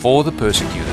for the persecuted.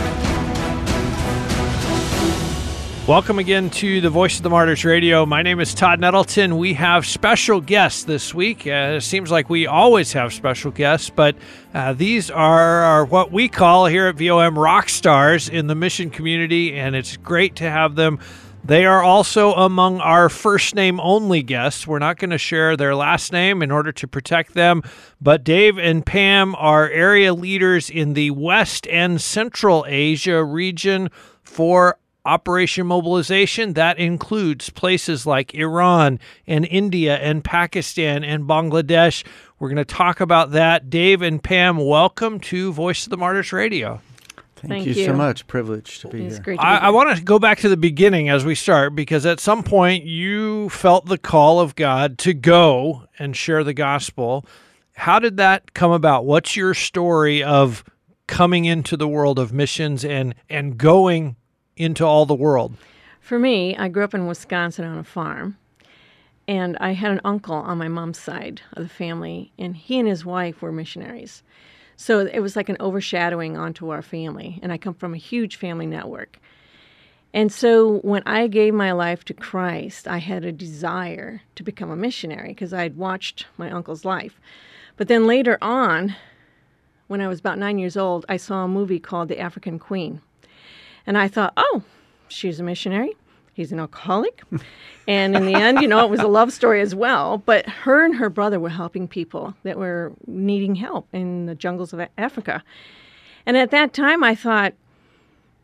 Welcome again to the Voice of the Martyrs Radio. My name is Todd Nettleton. We have special guests this week. Uh, it seems like we always have special guests, but uh, these are, are, what we call here at VOM rock stars in the mission community, and it's great to have them. They are also among our first name only guests. We're not going to share their last name in order to protect them, but Dave and Pam are area leaders in the West and Central Asia region for Operation Mobilization. That includes places like Iran and India and Pakistan and Bangladesh. We're going to talk about that. Dave and Pam, welcome to Voice of the Martyrs Radio. Thank, Thank you, you, so much. Privileged to be it's here. Great I, I want to go back to the beginning as we start because at some point you felt the call of God to go and share the gospel. How did that come about? What's your story of coming into the world of missions and and going into all the world? For me, I grew up in Wisconsin on a farm. And I had an uncle on my mom's side of the family, and he and his wife were missionaries. So it was like an overshadowing onto our family. And I come from a huge family network. And so when I gave my life to Christ, I had a desire to become a missionary because I had watched my uncle's life. But then later on, when I was about nine years old, I saw a movie called The African Queen. And I thought, oh, she's a missionary he's an alcoholic. and in the end, you know, it was a love story as well. But her and her brother were helping people that were needing help in the jungles of Africa. And at that time, I thought,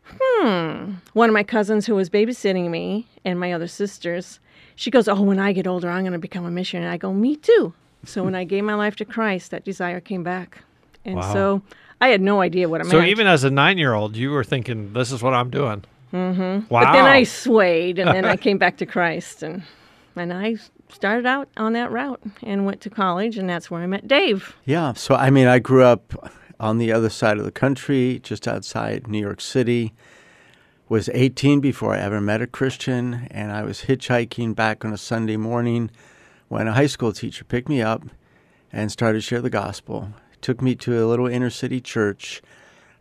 hmm. One of my cousins who was babysitting me and my other sisters, she goes, Oh, when I get older, I'm going to become a missionary. And I go, Me too. So when I gave my life to Christ, that desire came back. And wow. so I had no idea what it so meant. So even as a nine year old, you were thinking, This is what I'm doing. Mm-hmm. Wow. But then I swayed, and then I came back to Christ, and and I started out on that route and went to college, and that's where I met Dave. Yeah. So I mean, I grew up on the other side of the country, just outside New York City. Was 18 before I ever met a Christian, and I was hitchhiking back on a Sunday morning when a high school teacher picked me up and started to share the gospel. Took me to a little inner city church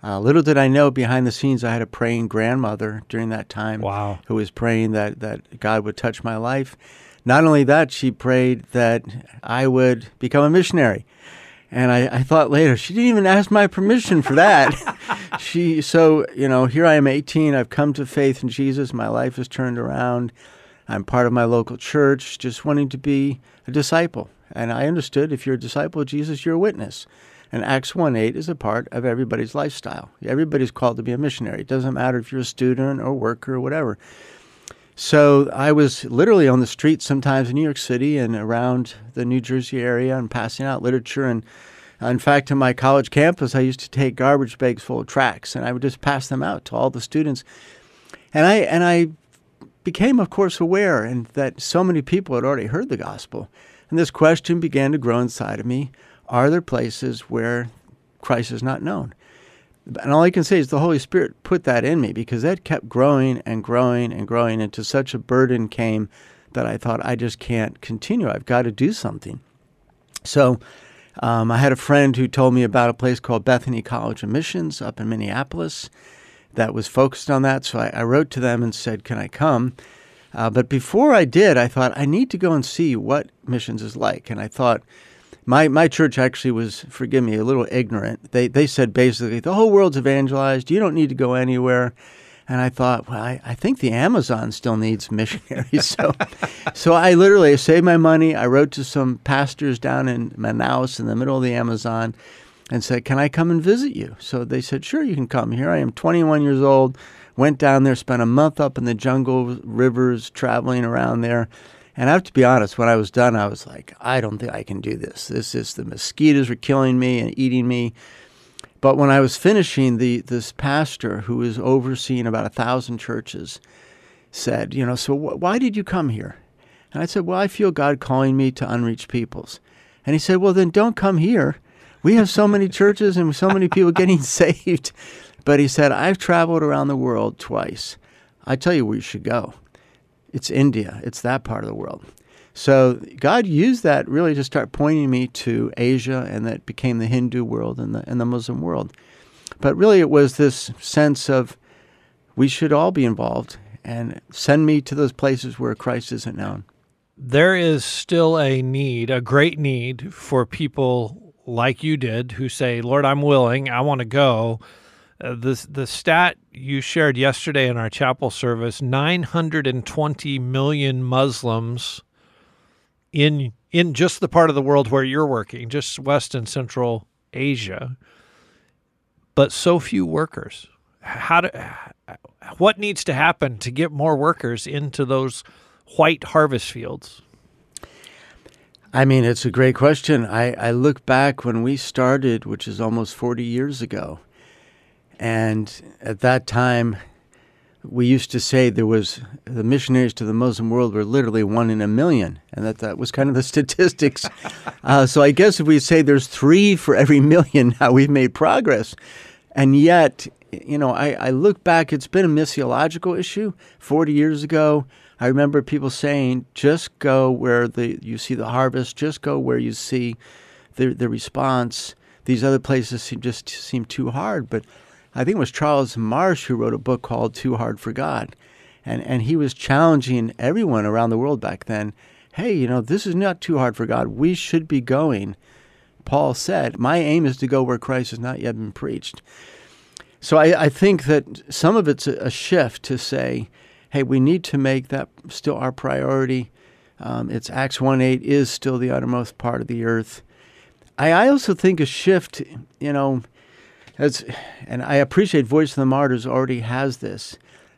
uh, little did I know behind the scenes, I had a praying grandmother during that time. Wow. Who was praying that, that God would touch my life. Not only that, she prayed that I would become a missionary. And I, I thought later, she didn't even ask my permission for that. she, so, you know, here I am 18. I've come to faith in Jesus. My life has turned around. I'm part of my local church, just wanting to be a disciple. And I understood if you're a disciple of Jesus, you're a witness. And Acts 1 8 is a part of everybody's lifestyle. Everybody's called to be a missionary. It doesn't matter if you're a student or worker or whatever. So I was literally on the streets sometimes in New York City and around the New Jersey area and passing out literature. And uh, in fact, in my college campus, I used to take garbage bags full of tracts and I would just pass them out to all the students. And I and I became, of course, aware and that so many people had already heard the gospel. And this question began to grow inside of me are there places where Christ is not known? And all I can say is the Holy Spirit put that in me because that kept growing and growing and growing until such a burden came that I thought, I just can't continue. I've got to do something. So um, I had a friend who told me about a place called Bethany College of Missions up in Minneapolis that was focused on that. So I, I wrote to them and said, Can I come? Uh, but before I did, I thought, I need to go and see what missions is like. And I thought, my my church actually was, forgive me, a little ignorant. They they said basically the whole world's evangelized. You don't need to go anywhere. And I thought, well, I, I think the Amazon still needs missionaries. So, so I literally saved my money. I wrote to some pastors down in Manaus in the middle of the Amazon and said, Can I come and visit you? So they said, Sure, you can come. Here I am, 21 years old. Went down there, spent a month up in the jungle, rivers, traveling around there. And I have to be honest, when I was done, I was like, I don't think I can do this. This is the mosquitoes are killing me and eating me. But when I was finishing, the this pastor who was overseeing about a thousand churches said, you know, so wh- why did you come here? And I said, well, I feel God calling me to unreached peoples. And he said, well, then don't come here. We have so many churches and so many people getting saved. But he said, I've traveled around the world twice. I tell you where you should go. It's India. It's that part of the world. So God used that really to start pointing me to Asia, and that became the Hindu world and the and the Muslim world. But really, it was this sense of we should all be involved and send me to those places where Christ isn't known. There is still a need, a great need for people like you did who say, "Lord, I'm willing. I want to go." Uh, the the stat you shared yesterday in our chapel service: 920 million Muslims in in just the part of the world where you're working, just West and Central Asia, but so few workers. How do, what needs to happen to get more workers into those white harvest fields? I mean, it's a great question. I, I look back when we started, which is almost 40 years ago. And at that time, we used to say there was the missionaries to the Muslim world were literally one in a million, and that that was kind of the statistics. uh, so I guess if we say there's three for every million, now we've made progress. And yet, you know, I, I look back, it's been a missiological issue. 40 years ago, I remember people saying, just go where the you see the harvest, just go where you see the, the response. These other places seem, just seem too hard. But I think it was Charles Marsh who wrote a book called Too Hard for God. And, and he was challenging everyone around the world back then hey, you know, this is not too hard for God. We should be going. Paul said, My aim is to go where Christ has not yet been preached. So I, I think that some of it's a, shift to say, hey, we need to make that still our priority. Um, it's Acts 1 8 is still the uttermost part of the earth. I, I also think a shift, you know, as, and I appreciate Voice of the Martyrs already has this,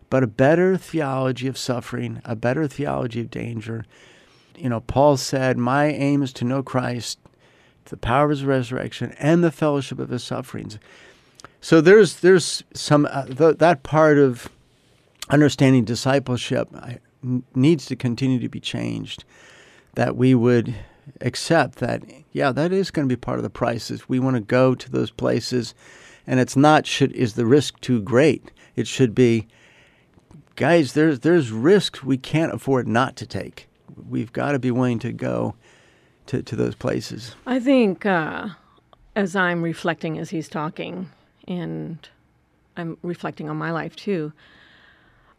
but a better theology of suffering, a better theology of danger. You know, Paul said, My aim is to know Christ, the power of his resurrection, and the fellowship of his sufferings. So there's there's some uh, th- that part of understanding discipleship needs to continue to be changed. That we would accept that yeah, that is going to be part of the prices. We want to go to those places and it's not should is the risk too great. It should be, guys. There's there's risks we can't afford not to take. We've got to be willing to go to to those places. I think uh, as I'm reflecting as he's talking, and I'm reflecting on my life too.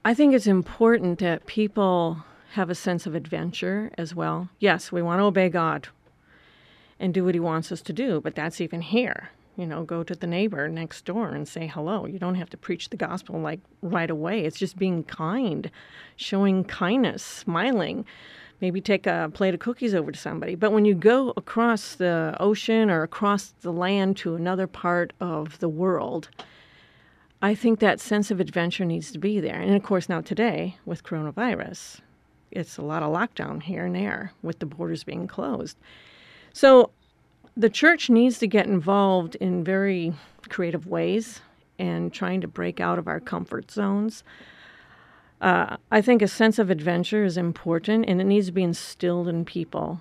I think it's important that people have a sense of adventure as well. Yes, we want to obey God and do what He wants us to do, but that's even here you know, go to the neighbor next door and say hello. You don't have to preach the gospel like right away. It's just being kind, showing kindness, smiling. Maybe take a plate of cookies over to somebody. But when you go across the ocean or across the land to another part of the world, I think that sense of adventure needs to be there. And of course, now today with coronavirus, it's a lot of lockdown here and there with the borders being closed. So the church needs to get involved in very creative ways and trying to break out of our comfort zones. Uh, I think a sense of adventure is important and it needs to be instilled in people,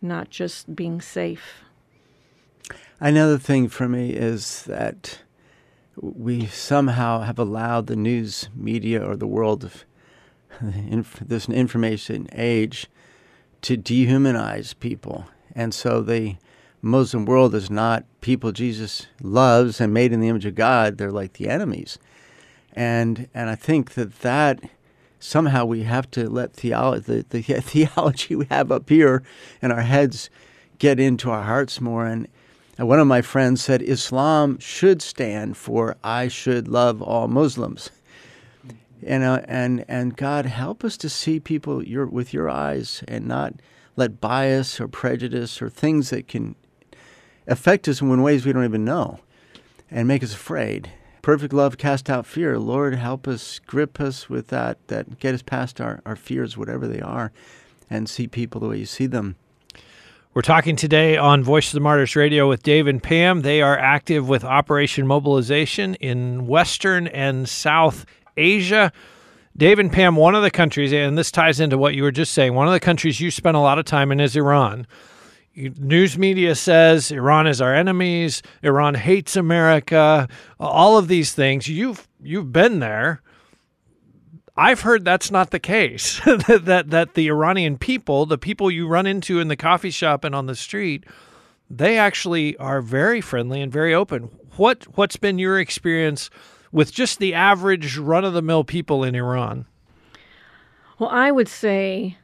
not just being safe. Another thing for me is that we somehow have allowed the news media or the world of this information age to dehumanize people. And so they Muslim world is not people Jesus loves and made in the image of God. They're like the enemies, and and I think that that somehow we have to let theology the, the theology we have up here in our heads get into our hearts more. And, and one of my friends said Islam should stand for I should love all Muslims. You know, and and God help us to see people your with your eyes and not let bias or prejudice or things that can affect us in ways we don't even know and make us afraid. Perfect love cast out fear. Lord, help us, grip us with that, that get us past our, our fears, whatever they are, and see people the way you see them. We're talking today on Voice of the Martyrs Radio with Dave and Pam. They are active with Operation Mobilization in Western and South Asia. Dave and Pam, one of the countries, and this ties into what you were just saying, one of the countries you spent a lot of time in is Iran. News media says Iran is our enemies, Iran hates America, all of these things. You've you've been there. I've heard that's not the case. that, that that the Iranian people, the people you run into in the coffee shop and on the street, they actually are very friendly and very open. What what's been your experience with just the average run of the mill people in Iran? Well, I would say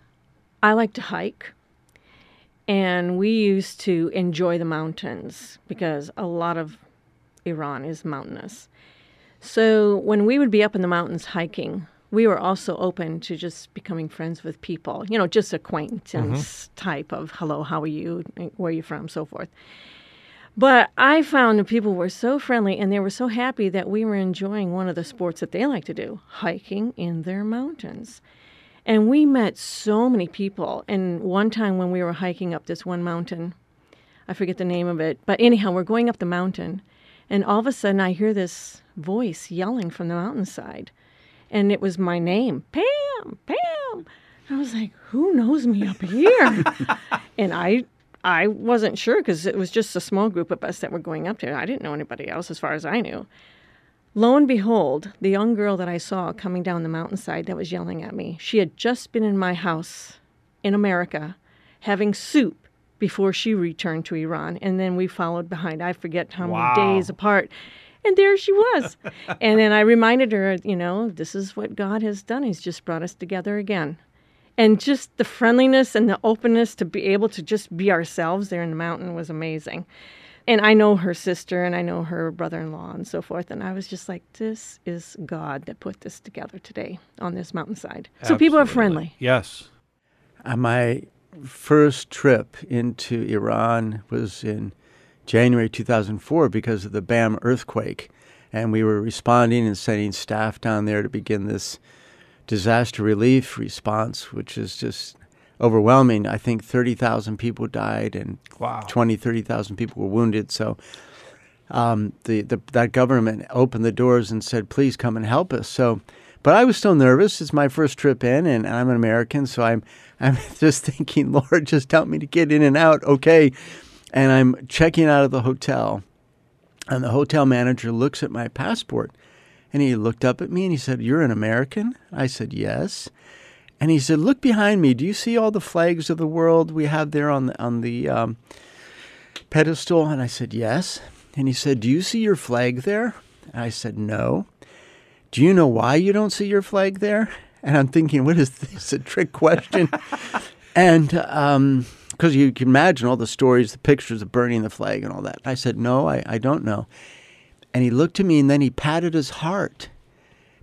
I like to hike. And we used to enjoy the mountains because a lot of Iran is mountainous. So when we would be up in the mountains hiking, we were also open to just becoming friends with people, you know, just acquaintance mm-hmm. type of hello, how are you, where are you from, so forth. But I found that people were so friendly and they were so happy that we were enjoying one of the sports that they like to do hiking in their mountains. And we met so many people. And one time when we were hiking up this one mountain, I forget the name of it, but anyhow, we're going up the mountain. And all of a sudden, I hear this voice yelling from the mountainside and it was my name, Pam, Pam. I was like, who knows me up here? and I I wasn't sure because it was just a small group of us that were going up there. I didn't know anybody else as far as I knew. Lo and behold, the young girl that I saw coming down the mountainside that was yelling at me, she had just been in my house in America having soup before she returned to Iran. And then we followed behind. I forget how wow. many days apart. And there she was. and then I reminded her, you know, this is what God has done. He's just brought us together again. And just the friendliness and the openness to be able to just be ourselves there in the mountain was amazing. And I know her sister and I know her brother in law and so forth. And I was just like, this is God that put this together today on this mountainside. Absolutely. So people are friendly. Yes. Uh, my first trip into Iran was in January 2004 because of the Bam earthquake. And we were responding and sending staff down there to begin this disaster relief response, which is just overwhelming. I think 30,000 people died and wow. 20, 30,000 people were wounded. So um, the, the, that government opened the doors and said, please come and help us. So, but I was still nervous. It's my first trip in, and I'm an American, so I'm I'm just thinking, Lord, just help me to get in and out. Okay, and I'm checking out of the hotel, and the hotel manager looks at my passport, and he looked up at me and he said, "You're an American?" I said, "Yes." And he said, "Look behind me. Do you see all the flags of the world we have there on the on the um, pedestal?" And I said, "Yes." And he said, "Do you see your flag there?" And I said, "No." Do you know why you don't see your flag there? And I'm thinking, what is this? A trick question? and um, because you can imagine all the stories, the pictures of burning the flag and all that. I said, No, I, I don't know. And he looked at me and then he patted his heart,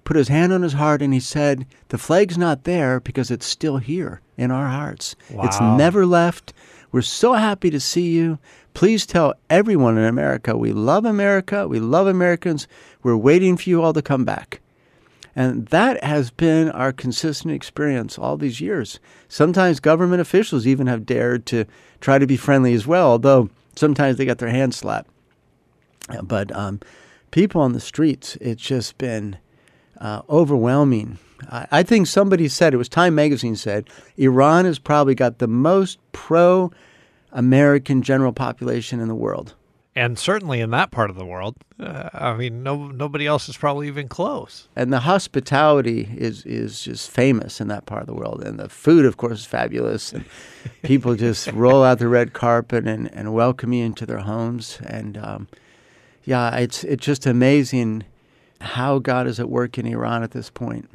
put his hand on his heart, and he said, The flag's not there because it's still here in our hearts. Wow. It's never left. We're so happy to see you. Please tell everyone in America we love America. We love Americans. We're waiting for you all to come back. And that has been our consistent experience all these years. Sometimes government officials even have dared to try to be friendly as well, although sometimes they got their hands slapped. But um, people on the streets, it's just been uh, overwhelming. I, I think somebody said, it was Time Magazine said, Iran has probably got the most pro American general population in the world and certainly in that part of the world, uh, I mean, no nobody else is probably even close. And the hospitality is is just famous in that part of the world, and the food, of course, is fabulous. And people just roll out the red carpet and, and welcome you into their homes. And um, yeah, it's it's just amazing how God is at work in Iran at this point.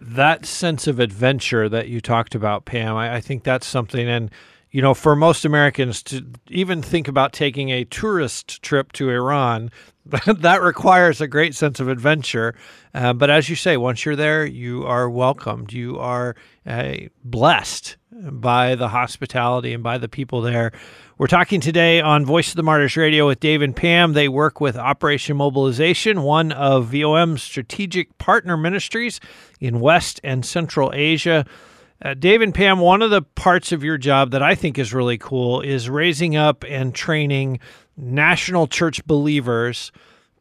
That sense of adventure that you talked about, Pam, I, I think that's something and you know, for most Americans to even think about taking a tourist trip to Iran, that requires a great sense of adventure. Uh, but as you say, once you're there, you are welcomed. You are uh, blessed by the hospitality and by the people there. We're talking today on Voice of the Martyrs Radio with Dave and Pam. They work with Operation Mobilization, one of VOM's strategic partner ministries in West and Central Asia. Uh, Dave and Pam, one of the parts of your job that I think is really cool is raising up and training national church believers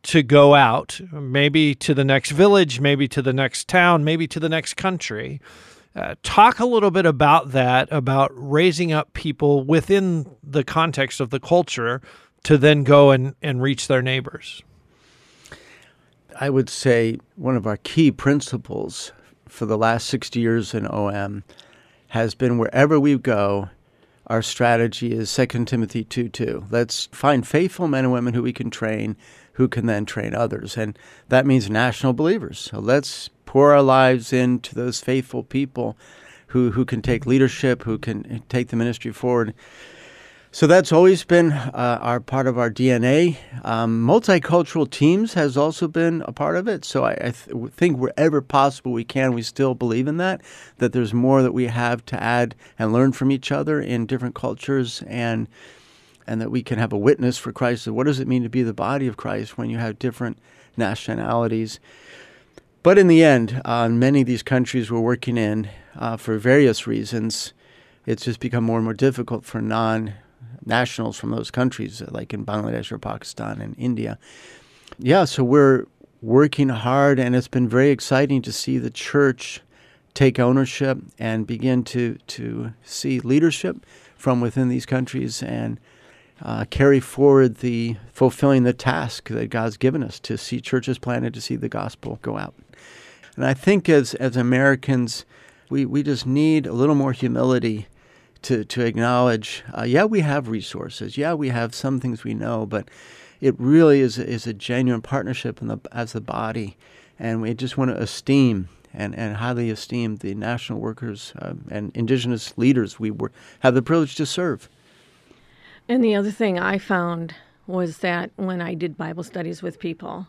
to go out, maybe to the next village, maybe to the next town, maybe to the next country. Uh, talk a little bit about that, about raising up people within the context of the culture to then go and, and reach their neighbors. I would say one of our key principles for the last 60 years in OM has been wherever we go, our strategy is 2 Timothy 2 2. Let's find faithful men and women who we can train, who can then train others. And that means national believers. So let's pour our lives into those faithful people who, who can take leadership, who can take the ministry forward. So that's always been uh, our part of our DNA. Um, multicultural teams has also been a part of it. So I, I th- think wherever possible we can, we still believe in that. That there's more that we have to add and learn from each other in different cultures, and and that we can have a witness for Christ. So what does it mean to be the body of Christ when you have different nationalities? But in the end, uh, many of these countries we're working in, uh, for various reasons, it's just become more and more difficult for non nationals from those countries, like in Bangladesh or Pakistan and India. Yeah, so we're working hard, and it's been very exciting to see the church take ownership and begin to, to see leadership from within these countries and uh, carry forward the fulfilling the task that God's given us to see churches planted, to see the gospel go out. And I think as, as Americans, we, we just need a little more humility to, to acknowledge, uh, yeah, we have resources. Yeah, we have some things we know, but it really is, is a genuine partnership in the, as the body. And we just want to esteem and, and highly esteem the national workers uh, and indigenous leaders we were, have the privilege to serve. And the other thing I found was that when I did Bible studies with people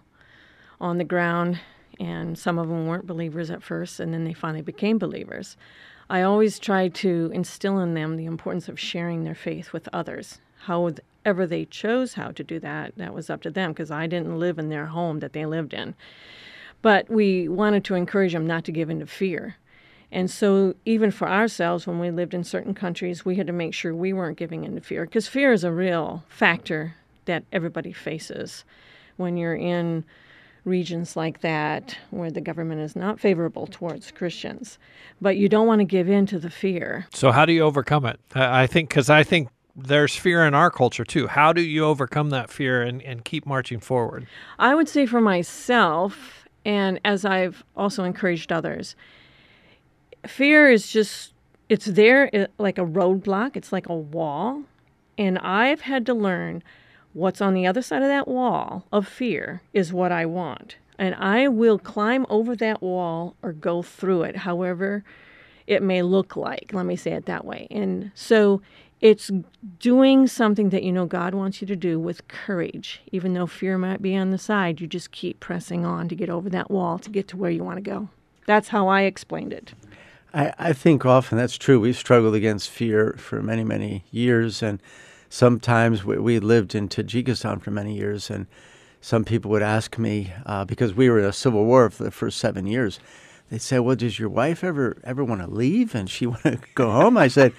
on the ground, and some of them weren't believers at first, and then they finally became believers. I always try to instill in them the importance of sharing their faith with others. However, they chose how to do that, that was up to them because I didn't live in their home that they lived in. But we wanted to encourage them not to give in to fear. And so, even for ourselves, when we lived in certain countries, we had to make sure we weren't giving in to fear because fear is a real factor that everybody faces when you're in regions like that where the government is not favorable towards Christians. But you don't want to give in to the fear. So, how do you overcome it? I think, because I think there's fear in our culture too. How do you overcome that fear and, and keep marching forward? I would say for myself, and as I've also encouraged others, fear is just, it's there like a roadblock, it's like a wall. And I've had to learn What's on the other side of that wall of fear is what I want. And I will climb over that wall or go through it, however it may look like. Let me say it that way. And so it's doing something that you know God wants you to do with courage. Even though fear might be on the side, you just keep pressing on to get over that wall to get to where you want to go. That's how I explained it. I, I think often that's true. We've struggled against fear for many, many years. And sometimes we, we, lived in Tajikistan for many years, and some people would ask me uh, because we were in a civil war for the first seven years. They'd say, "Well, does your wife ever ever want to leave and she want to go home?" I said,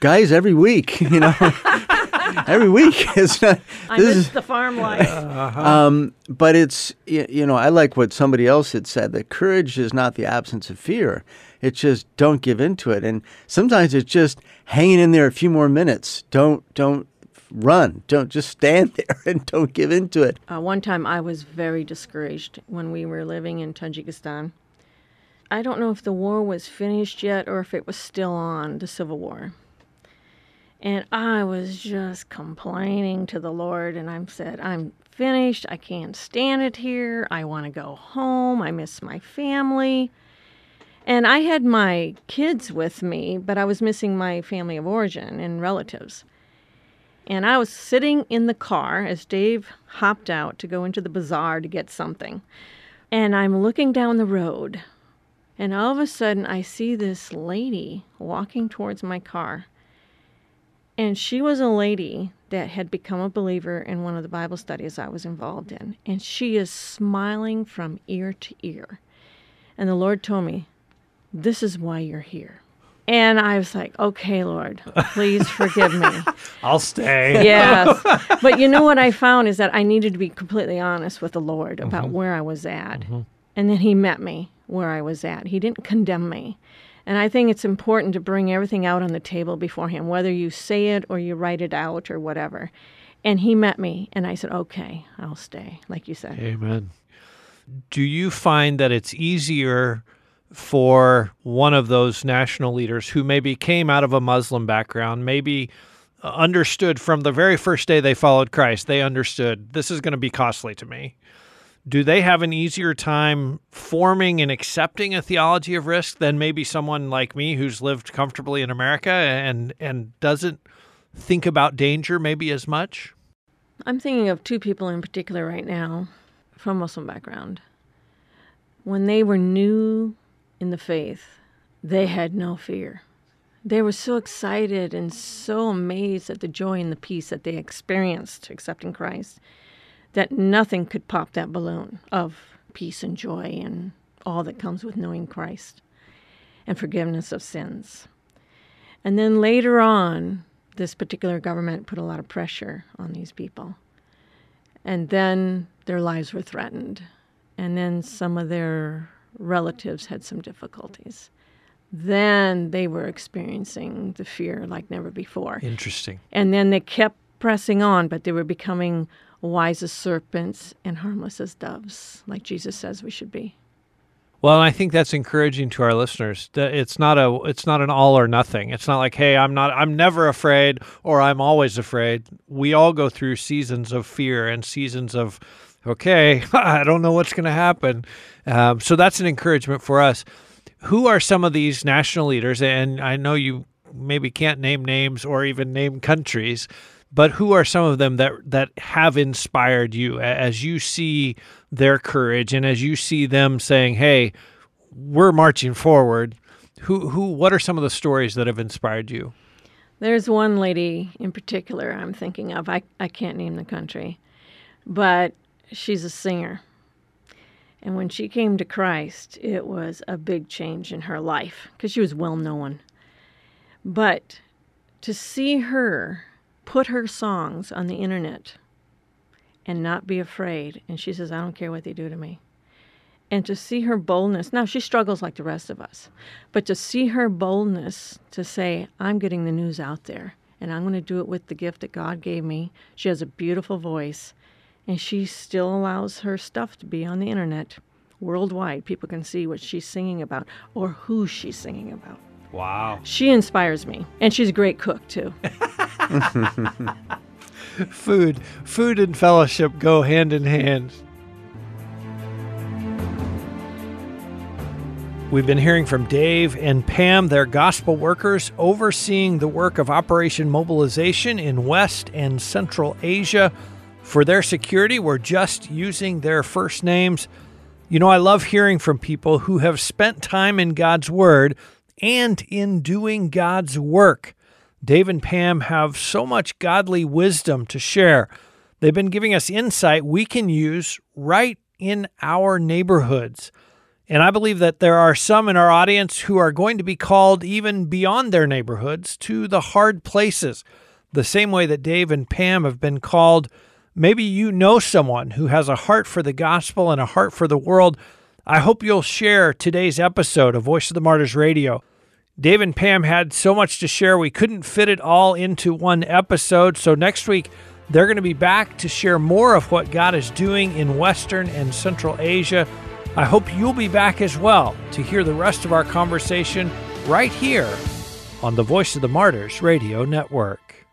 "Guys, every week, you know." Every week. It's not. I miss is, the farm life. Uh-huh. Um, but it's you know I like what somebody else had said that courage is not the absence of fear. It's just don't give into it, and sometimes it's just hanging in there a few more minutes. Don't don't run. Don't just stand there and don't give into it. Uh, one time I was very discouraged when we were living in Tajikistan. I don't know if the war was finished yet or if it was still on, the Civil War. And I was just complaining to the Lord, and I said, I'm finished. I can't stand it here. I want to go home. I miss my family. And I had my kids with me, but I was missing my family of origin and relatives. And I was sitting in the car as Dave hopped out to go into the bazaar to get something. And I'm looking down the road. And all of a sudden, I see this lady walking towards my car. And she was a lady that had become a believer in one of the Bible studies I was involved in. And she is smiling from ear to ear. And the Lord told me, This is why you're here. And I was like, okay, Lord, please forgive me. I'll stay. yes. But you know what I found is that I needed to be completely honest with the Lord about mm-hmm. where I was at. Mm-hmm. And then He met me where I was at. He didn't condemn me. And I think it's important to bring everything out on the table before Him, whether you say it or you write it out or whatever. And He met me, and I said, okay, I'll stay, like you said. Amen. Do you find that it's easier for one of those national leaders who maybe came out of a Muslim background, maybe uh, understood from the very first day they followed Christ, they understood this is going to be costly to me. Do they have an easier time forming and accepting a theology of risk than maybe someone like me who's lived comfortably in America and and doesn't think about danger maybe as much? I'm thinking of two people in particular right now from Muslim background. When they were new in the faith, they had no fear. They were so excited and so amazed at the joy and the peace that they experienced accepting Christ that nothing could pop that balloon of peace and joy and all that comes with knowing Christ and forgiveness of sins. And then later on, this particular government put a lot of pressure on these people. And then their lives were threatened. And then some of their relatives had some difficulties. Then they were experiencing the fear like never before. Interesting. And then they kept pressing on, but they were becoming wise as serpents and harmless as doves, like Jesus says we should be. Well, I think that's encouraging to our listeners. It's not a it's not an all or nothing. It's not like, hey, I'm not I'm never afraid or I'm always afraid. We all go through seasons of fear and seasons of okay, I don't know what's going to happen. Um, so that's an encouragement for us. Who are some of these national leaders? And I know you maybe can't name names or even name countries, but who are some of them that that have inspired you as you see their courage and as you see them saying, "Hey, we're marching forward." Who who what are some of the stories that have inspired you? There's one lady in particular I'm thinking of. I, I can't name the country, but she's a singer. And when she came to Christ, it was a big change in her life because she was well known. But to see her put her songs on the internet and not be afraid, and she says, I don't care what they do to me. And to see her boldness, now she struggles like the rest of us, but to see her boldness to say, I'm getting the news out there and I'm going to do it with the gift that God gave me. She has a beautiful voice and she still allows her stuff to be on the internet worldwide. People can see what she's singing about or who she's singing about. Wow. She inspires me, and she's a great cook too. food, food and fellowship go hand in hand. We've been hearing from Dave and Pam, their gospel workers overseeing the work of Operation Mobilization in West and Central Asia. For their security, we're just using their first names. You know, I love hearing from people who have spent time in God's Word and in doing God's work. Dave and Pam have so much godly wisdom to share. They've been giving us insight we can use right in our neighborhoods. And I believe that there are some in our audience who are going to be called even beyond their neighborhoods to the hard places, the same way that Dave and Pam have been called. Maybe you know someone who has a heart for the gospel and a heart for the world. I hope you'll share today's episode of Voice of the Martyrs Radio. Dave and Pam had so much to share, we couldn't fit it all into one episode. So next week, they're going to be back to share more of what God is doing in Western and Central Asia. I hope you'll be back as well to hear the rest of our conversation right here on the Voice of the Martyrs Radio Network.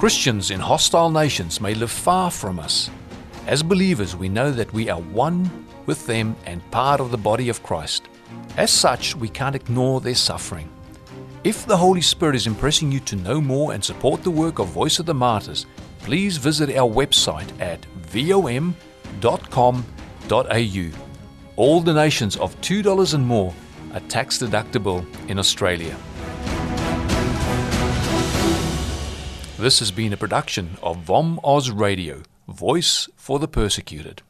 Christians in hostile nations may live far from us. As believers, we know that we are one with them and part of the body of Christ. As such, we can't ignore their suffering. If the Holy Spirit is impressing you to know more and support the work of Voice of the Martyrs, please visit our website at vom.com.au. All donations of $2 and more are tax deductible in Australia. This has been a production of VOM Oz Radio, Voice for the Persecuted.